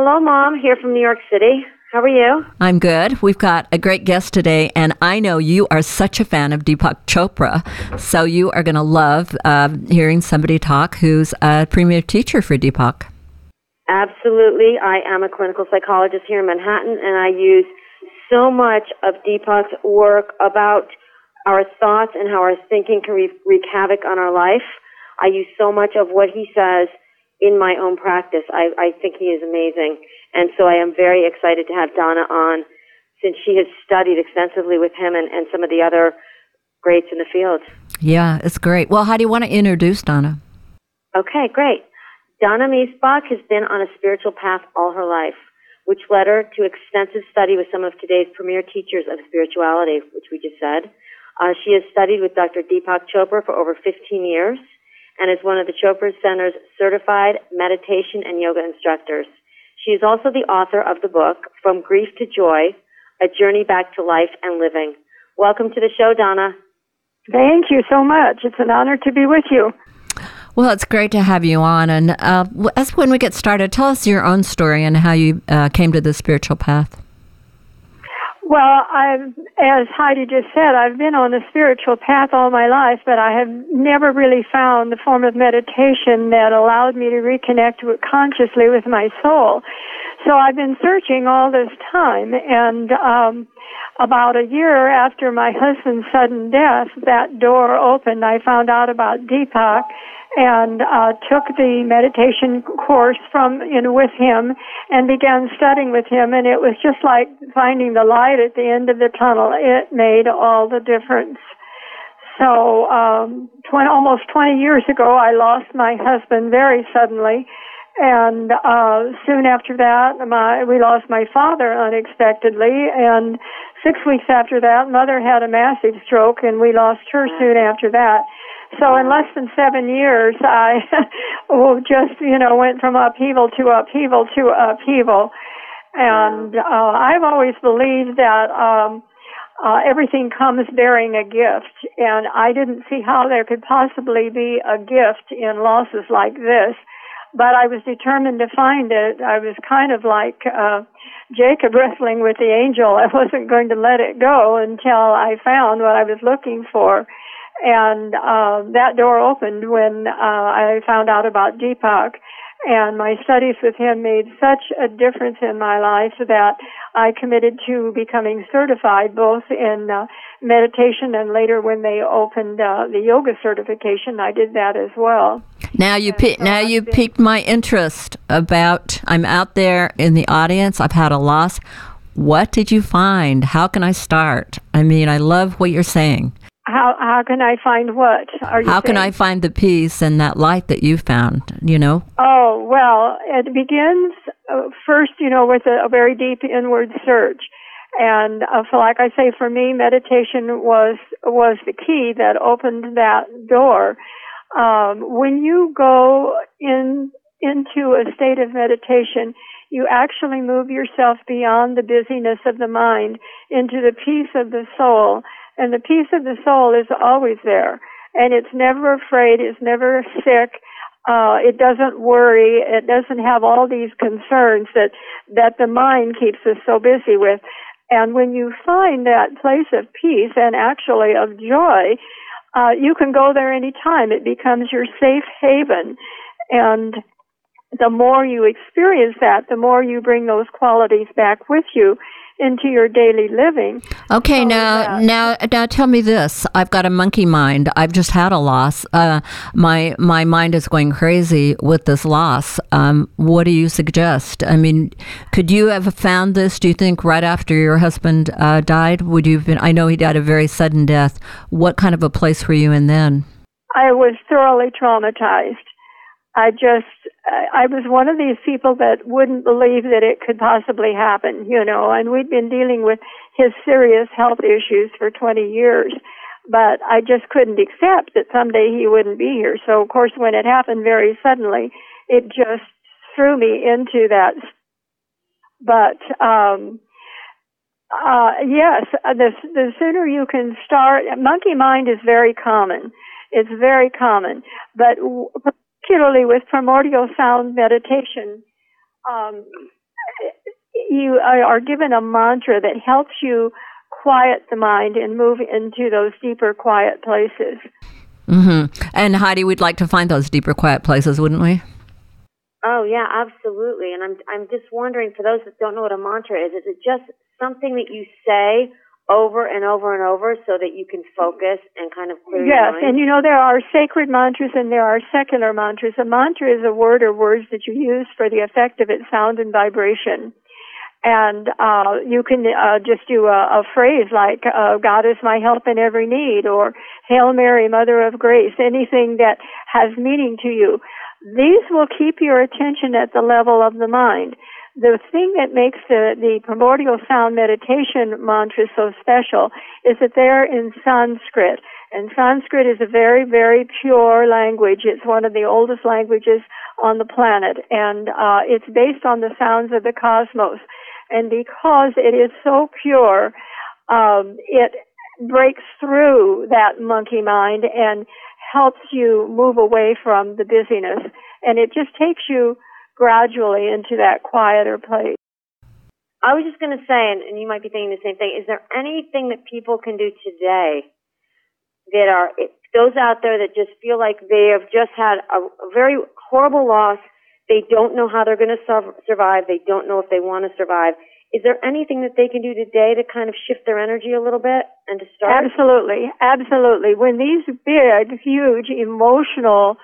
Hello, Mom, here from New York City. How are you? I'm good. We've got a great guest today, and I know you are such a fan of Deepak Chopra, so you are going to love uh, hearing somebody talk who's a premier teacher for Deepak. Absolutely. I am a clinical psychologist here in Manhattan, and I use so much of Deepak's work about our thoughts and how our thinking can wreak, wreak havoc on our life. I use so much of what he says in my own practice. I, I think he is amazing. And so I am very excited to have Donna on since she has studied extensively with him and, and some of the other greats in the field. Yeah, it's great. Well, how do you want to introduce Donna? Okay, great. Donna Miesbach has been on a spiritual path all her life, which led her to extensive study with some of today's premier teachers of spirituality, which we just said. Uh, she has studied with Dr. Deepak Chopra for over 15 years and is one of the Chopra Center's certified meditation and yoga instructors. She is also the author of the book, From Grief to Joy, A Journey Back to Life and Living. Welcome to the show, Donna. Thank you so much. It's an honor to be with you. Well, it's great to have you on. And uh, as when we get started, tell us your own story and how you uh, came to the spiritual path. Well, I've, as Heidi just said, I've been on the spiritual path all my life, but I have never really found the form of meditation that allowed me to reconnect with, consciously with my soul. So I've been searching all this time, and um, about a year after my husband's sudden death, that door opened. I found out about Deepak and uh, took the meditation course from you know with him and began studying with him. And it was just like finding the light at the end of the tunnel. It made all the difference. So um 20, almost 20 years ago i lost my husband very suddenly. And uh soon after that my we lost my father unexpectedly. And six weeks after that mother had a massive stroke and we lost her soon after that so in less than seven years, I just, you know, went from upheaval to upheaval to upheaval. And uh, I've always believed that um, uh, everything comes bearing a gift. And I didn't see how there could possibly be a gift in losses like this. But I was determined to find it. I was kind of like uh, Jacob wrestling with the angel. I wasn't going to let it go until I found what I was looking for and uh, that door opened when uh, I found out about Deepak. And my studies with him made such a difference in my life that I committed to becoming certified both in uh, meditation and later when they opened uh, the yoga certification, I did that as well. Now you pi- so now you piqued my interest about. I'm out there in the audience. I've had a loss. What did you find? How can I start? I mean, I love what you're saying. How how can I find what? Are you how saying? can I find the peace and that light that you found? You know. Oh well, it begins uh, first, you know, with a, a, very deep inward search, and uh, for, like I say, for me, meditation was was the key that opened that door. Um, when you go in into a state of meditation, you actually move yourself beyond the busyness of the mind into the peace of the soul and the peace of the soul is always there. And it's never afraid, it's never sick, uh, it doesn't worry, it doesn't have all these concerns that, that the mind keeps us so busy with. And when you find that place of peace and actually of joy, uh, you can go there anytime. It becomes your safe haven. And the more you experience that, the more you bring those qualities back with you into your daily living. Okay, now now now tell me this. I've got a monkey mind. I've just had a loss. Uh, my my mind is going crazy with this loss. Um, what do you suggest? I mean, could you have found this? Do you think right after your husband uh, died? Would you have been? I know he died a very sudden death. What kind of a place were you in then? I was thoroughly traumatized. I just I was one of these people that wouldn't believe that it could possibly happen, you know, and we'd been dealing with his serious health issues for 20 years. But I just couldn't accept that someday he wouldn't be here. So, of course, when it happened very suddenly, it just threw me into that. But, um, uh, yes, uh, the, the sooner you can start, monkey mind is very common. It's very common. But particularly with primordial sound meditation, um, you are given a mantra that helps you quiet the mind and move into those deeper, quiet places. Mm-hmm. And Heidi, we'd like to find those deeper, quiet places, wouldn't we? Oh yeah, absolutely. And I'm I'm just wondering for those that don't know what a mantra is, is it just something that you say over and over and over so that you can focus and kind of clear yes, your mind? and you know there are sacred mantras and there are secular mantras. A mantra is a word or words that you use for the effect of its sound and vibration. And uh, you can uh, just do a, a phrase like uh, "God is my help in every need" or "Hail Mary, Mother of Grace." Anything that has meaning to you. These will keep your attention at the level of the mind the thing that makes the, the primordial sound meditation mantra so special is that they're in Sanskrit. And Sanskrit is a very, very pure language. It's one of the oldest languages on the planet. And uh, it's based on the sounds of the cosmos. And because it is so pure, um, it breaks through that monkey mind and helps you move away from the busyness. And it just takes you gradually into that quieter place. I was just going to say, and, and you might be thinking the same thing, is there anything that people can do today that are those out there that just feel like they have just had a, a very horrible loss? They don't know how they're going to survive. They don't know if they want to survive. Is there anything that they can do today to kind of shift their energy a little bit and to start? Absolutely, absolutely. When these big, huge emotional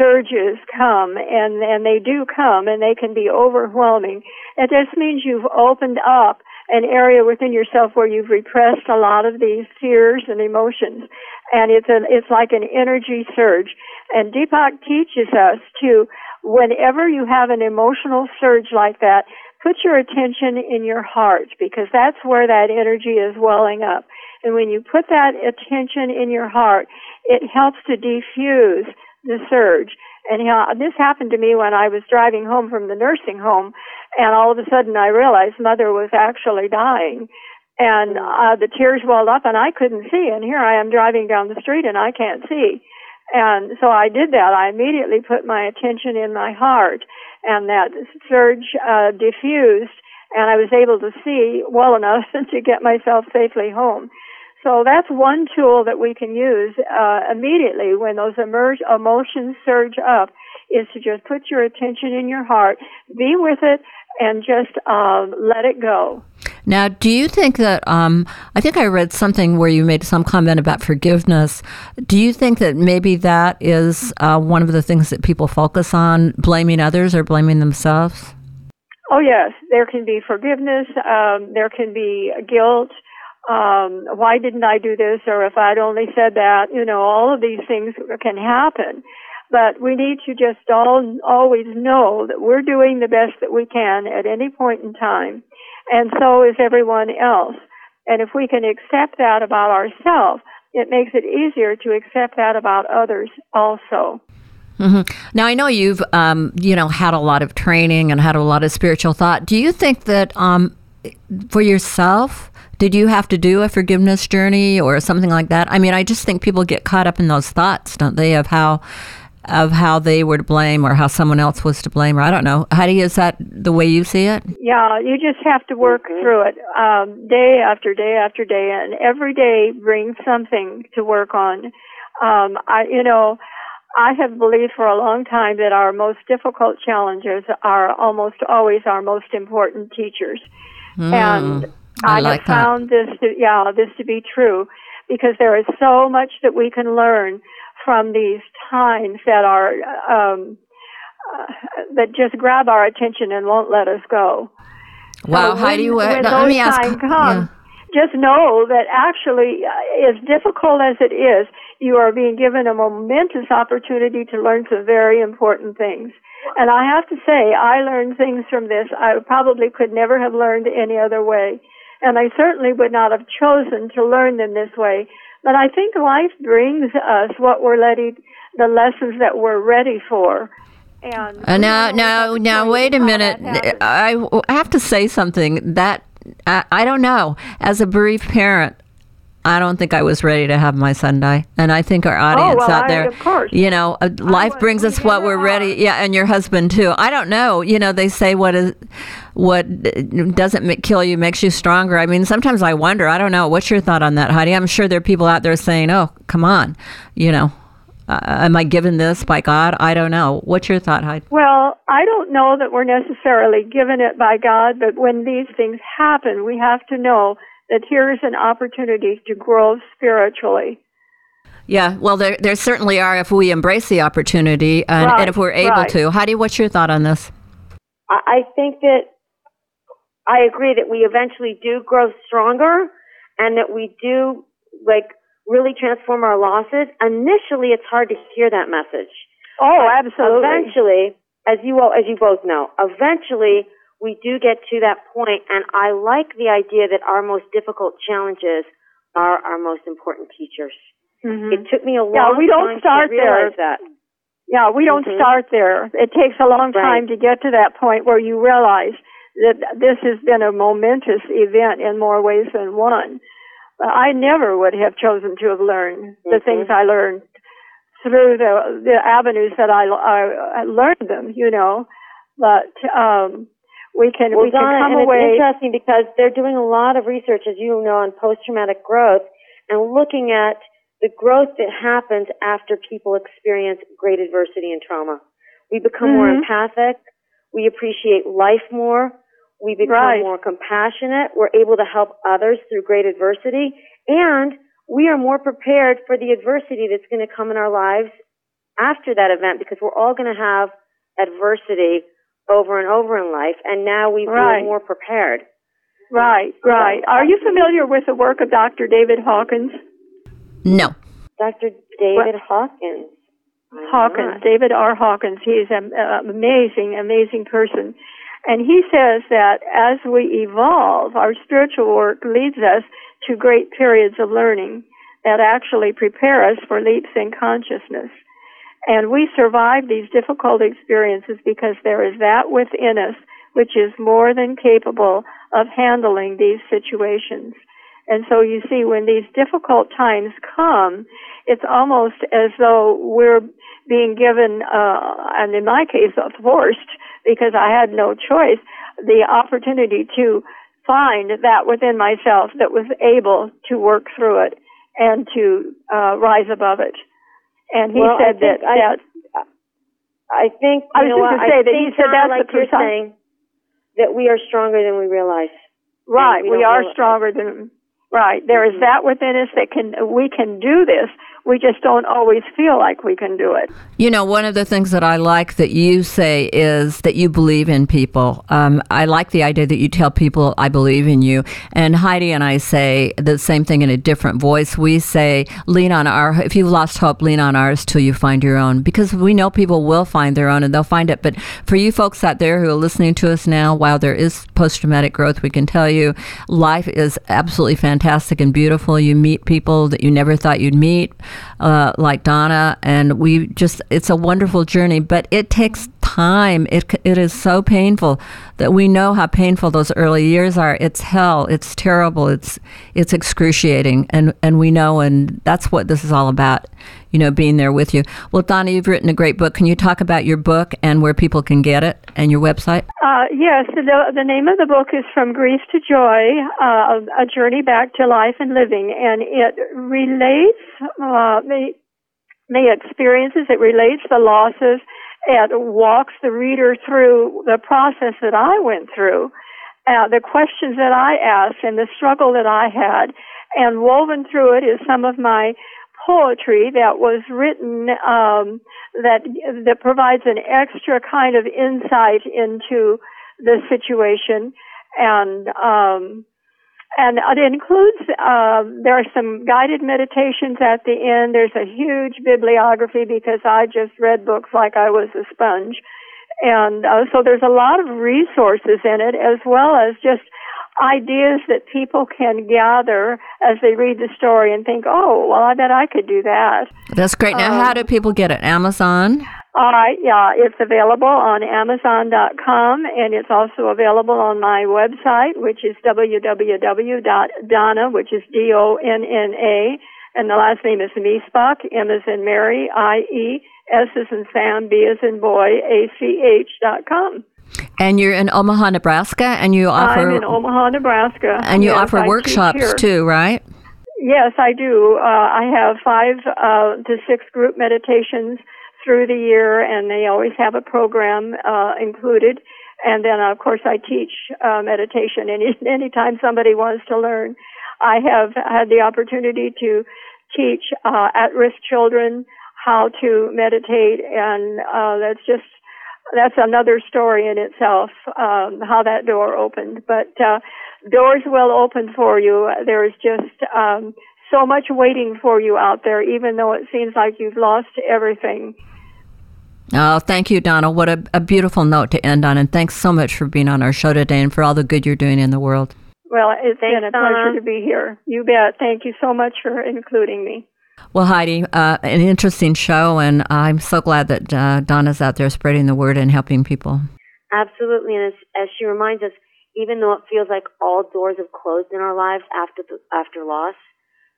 surges come and and they do come and they can be overwhelming. It just means you've opened up an area within yourself where you've repressed a lot of these fears and emotions. And it's an it's like an energy surge. And deepak teaches us to whenever you have an emotional surge like that put your attention in your heart because that's where that energy is welling up. And when you put that attention in your heart it helps to diffuse the surge. And uh, this happened to me when I was driving home from the nursing home, and all of a sudden I realized mother was actually dying. And uh, the tears welled up, and I couldn't see. And here I am driving down the street, and I can't see. And so I did that. I immediately put my attention in my heart, and that surge uh, diffused, and I was able to see well enough to get myself safely home. So that's one tool that we can use uh, immediately when those emerge, emotions surge up is to just put your attention in your heart, be with it, and just um, let it go. Now, do you think that, um, I think I read something where you made some comment about forgiveness. Do you think that maybe that is uh, one of the things that people focus on, blaming others or blaming themselves? Oh, yes. There can be forgiveness, um, there can be guilt um, why didn't I do this? Or if I'd only said that, you know, all of these things can happen. But we need to just all, always know that we're doing the best that we can at any point in time. And so is everyone else. And if we can accept that about ourselves, it makes it easier to accept that about others also. Mm-hmm. Now I know you've um, you know had a lot of training and had a lot of spiritual thought. Do you think that um, for yourself did you have to do a forgiveness journey or something like that? I mean, I just think people get caught up in those thoughts, don't they, of how of how they were to blame or how someone else was to blame or I don't know. Heidi, is that the way you see it? Yeah, you just have to work mm-hmm. through it um, day after day after day, and every day brings something to work on. Um, I, you know, I have believed for a long time that our most difficult challenges are almost always our most important teachers, mm. and I, I like have found this to yeah this to be true because there is so much that we can learn from these times that are um, uh, that just grab our attention and won't let us go. Wow, so Heidi, when, when no, those ask. Time come, yeah. Just know that actually, uh, as difficult as it is, you are being given a momentous opportunity to learn some very important things. And I have to say, I learned things from this I probably could never have learned any other way. And I certainly would not have chosen to learn them this way. But I think life brings us what we're ready, the lessons that we're ready for. And uh, now, now, now, wait a minute. I have to say something that I, I don't know. As a bereaved parent, I don't think I was ready to have my son die, and I think our oh, audience oh, well, out there, of course. you know, uh, life brings us what we're ready. Yeah, and your husband too. I don't know. You know, they say what is what doesn't kill you makes you stronger. I mean, sometimes I wonder. I don't know. What's your thought on that, Heidi? I'm sure there are people out there saying, "Oh, come on," you know. Uh, am I given this by God? I don't know. What's your thought, Heidi? Well, I don't know that we're necessarily given it by God, but when these things happen, we have to know that here is an opportunity to grow spiritually. Yeah, well, there, there certainly are if we embrace the opportunity and, right, and if we're able right. to. Heidi, what's your thought on this? I think that I agree that we eventually do grow stronger and that we do like really transform our losses. Initially, it's hard to hear that message. Oh, absolutely. Eventually, as you all, as you both know, eventually we do get to that point, and I like the idea that our most difficult challenges are our most important teachers. Mm-hmm. It took me a long yeah, we don't time start to realize there. that. Yeah, we don't Mhm. start there. It takes a long Right. time to get to that point where you realize that this has been a momentous event in more ways than one. I never would have chosen to have learned the Mhm. things I learned through the the avenues that I, I, I learned them. You know, but um, we can Well, we can come and away. it's interesting because they're doing a lot of research, as you know, on post-traumatic growth and looking at the growth that happens after people experience great adversity and trauma. We become more Mhm. empathic. We appreciate life more. We become Right. more compassionate. We're able to help others through great adversity. And we are more prepared for the adversity that's going to come in our lives after that event because we're all going to have adversity over and over in life. And now we Right. feel more prepared. Right, right. Are you familiar with the work of Dr. David Hawkins? No. Dr. David Hawkins. I'm Hawkins, not. David R. Hawkins. He's an uh, amazing, amazing person. And he says that as we evolve, our spiritual work leads us to great periods of learning that actually prepare us for leaps in consciousness. And we survive these difficult experiences because there is that within us which is more than capable of handling these situations. And so you see, when these difficult times come, it's almost as though we're being given, uh, and in my case, forced, because I had no choice, the opportunity to find that within myself that was able to work through it and to uh, rise above it. And he Well, I said that, think I- that I think I was just gonna say I that he said that's like the you're saying that we are stronger than we realize. Right, we we, are stronger than right. There is Mhm. that within us that can we can do this. We just don't always feel like we can do it. You know, one of the things that I like that you say is that you believe in people. Um, I like the idea that you tell people, I believe in you. And Heidi and I say the same thing in a different voice. We say, lean on our, if you've lost hope, lean on ours till you find your own. Because we know people will find their own and they'll find it. But for you folks out there who are listening to us now, while there is post traumatic growth, we can tell you life is absolutely fantastic and beautiful. You meet people that you never thought you'd meet uh, like Donna, and we just, it's a wonderful journey, but it takes time. It, it is so painful that we know how painful those early years are. It's hell. It's terrible. It's, it's excruciating. And, and we know, and that's what this is all about, you know, being there with you. Well, Donna, you've written a great book. Can you talk about your book and where people can get it and your website? Uh, yes, the, the name of the book is From Grief to Joy, uh, A Journey Back to Life and Living, and it relates uh, the, the experiences, it relates the losses, it walks the reader through the process that I went through, uh, the questions that I asked, and the struggle that I had, and woven through it is some of my poetry that was written um, that that provides an extra kind of insight into the situation and um, and it includes uh, there are some guided meditations at the end there's a huge bibliography because i just read books like i was a sponge And uh, so there's a lot of resources in it as well as just ideas that people can gather as they read the story and think, oh, well, I bet I could do that. That's great. Now, um, how do people get it? Amazon? All right, yeah, it's available on Amazon.com and it's also available on my website, which is www.donna, which is D-O-N-N-A, and the last name is Miesbach, M is in Mary, I-E, S is in Sam, B is in boy, A-C-H dot com. And you're in Omaha, Nebraska, and you offer. I'm in Omaha, Nebraska. And you yes, offer I workshops too, right? Yes, I do. Uh, I have five uh, to six group meditations through the year, and they always have a program uh, included. And then, of course, I teach uh, meditation any anytime somebody wants to learn. I have had the opportunity to teach uh, at-risk children how to meditate, and uh, that's just that's another story in itself. Um, how that door opened, but uh, doors will open for you. There is just um, so much waiting for you out there, even though it seems like you've lost everything. Oh, thank you, Donna. What a, a, beautiful note to end on. And thanks so much for being on our show today and for all the good you're doing in the world. Well, it's thanks, been a Donna. pleasure to be here. You bet. Thank you so much for including me. Well, Heidi, uh, an interesting show, and I'm so glad that uh, Donna's out there spreading the word and helping people. Absolutely. And as, as she reminds us, even though it feels like all doors have closed in our lives after, the, after loss,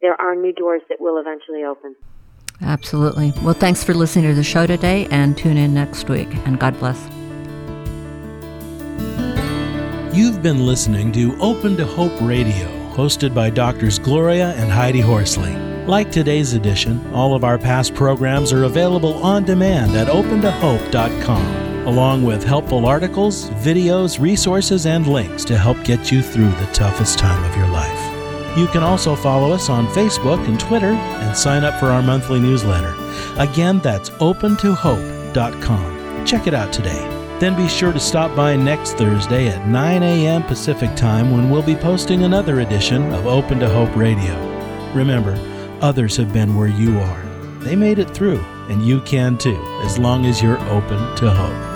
there are new doors that will eventually open. Absolutely. Well, thanks for listening to the show today and tune in next week. And God bless. You've been listening to Open to Hope Radio, hosted by Doctors Gloria and Heidi Horsley. Like today's edition, all of our past programs are available on demand at opentohope.com, along with helpful articles, videos, resources, and links to help get you through the toughest time of your life. You can also follow us on Facebook and Twitter and sign up for our monthly newsletter. Again, that's opentohope.com. Check it out today. Then be sure to stop by next Thursday at 9 a.m. Pacific Time when we'll be posting another edition of Open to Hope Radio. Remember, others have been where you are. They made it through, and you can too, as long as you're open to hope.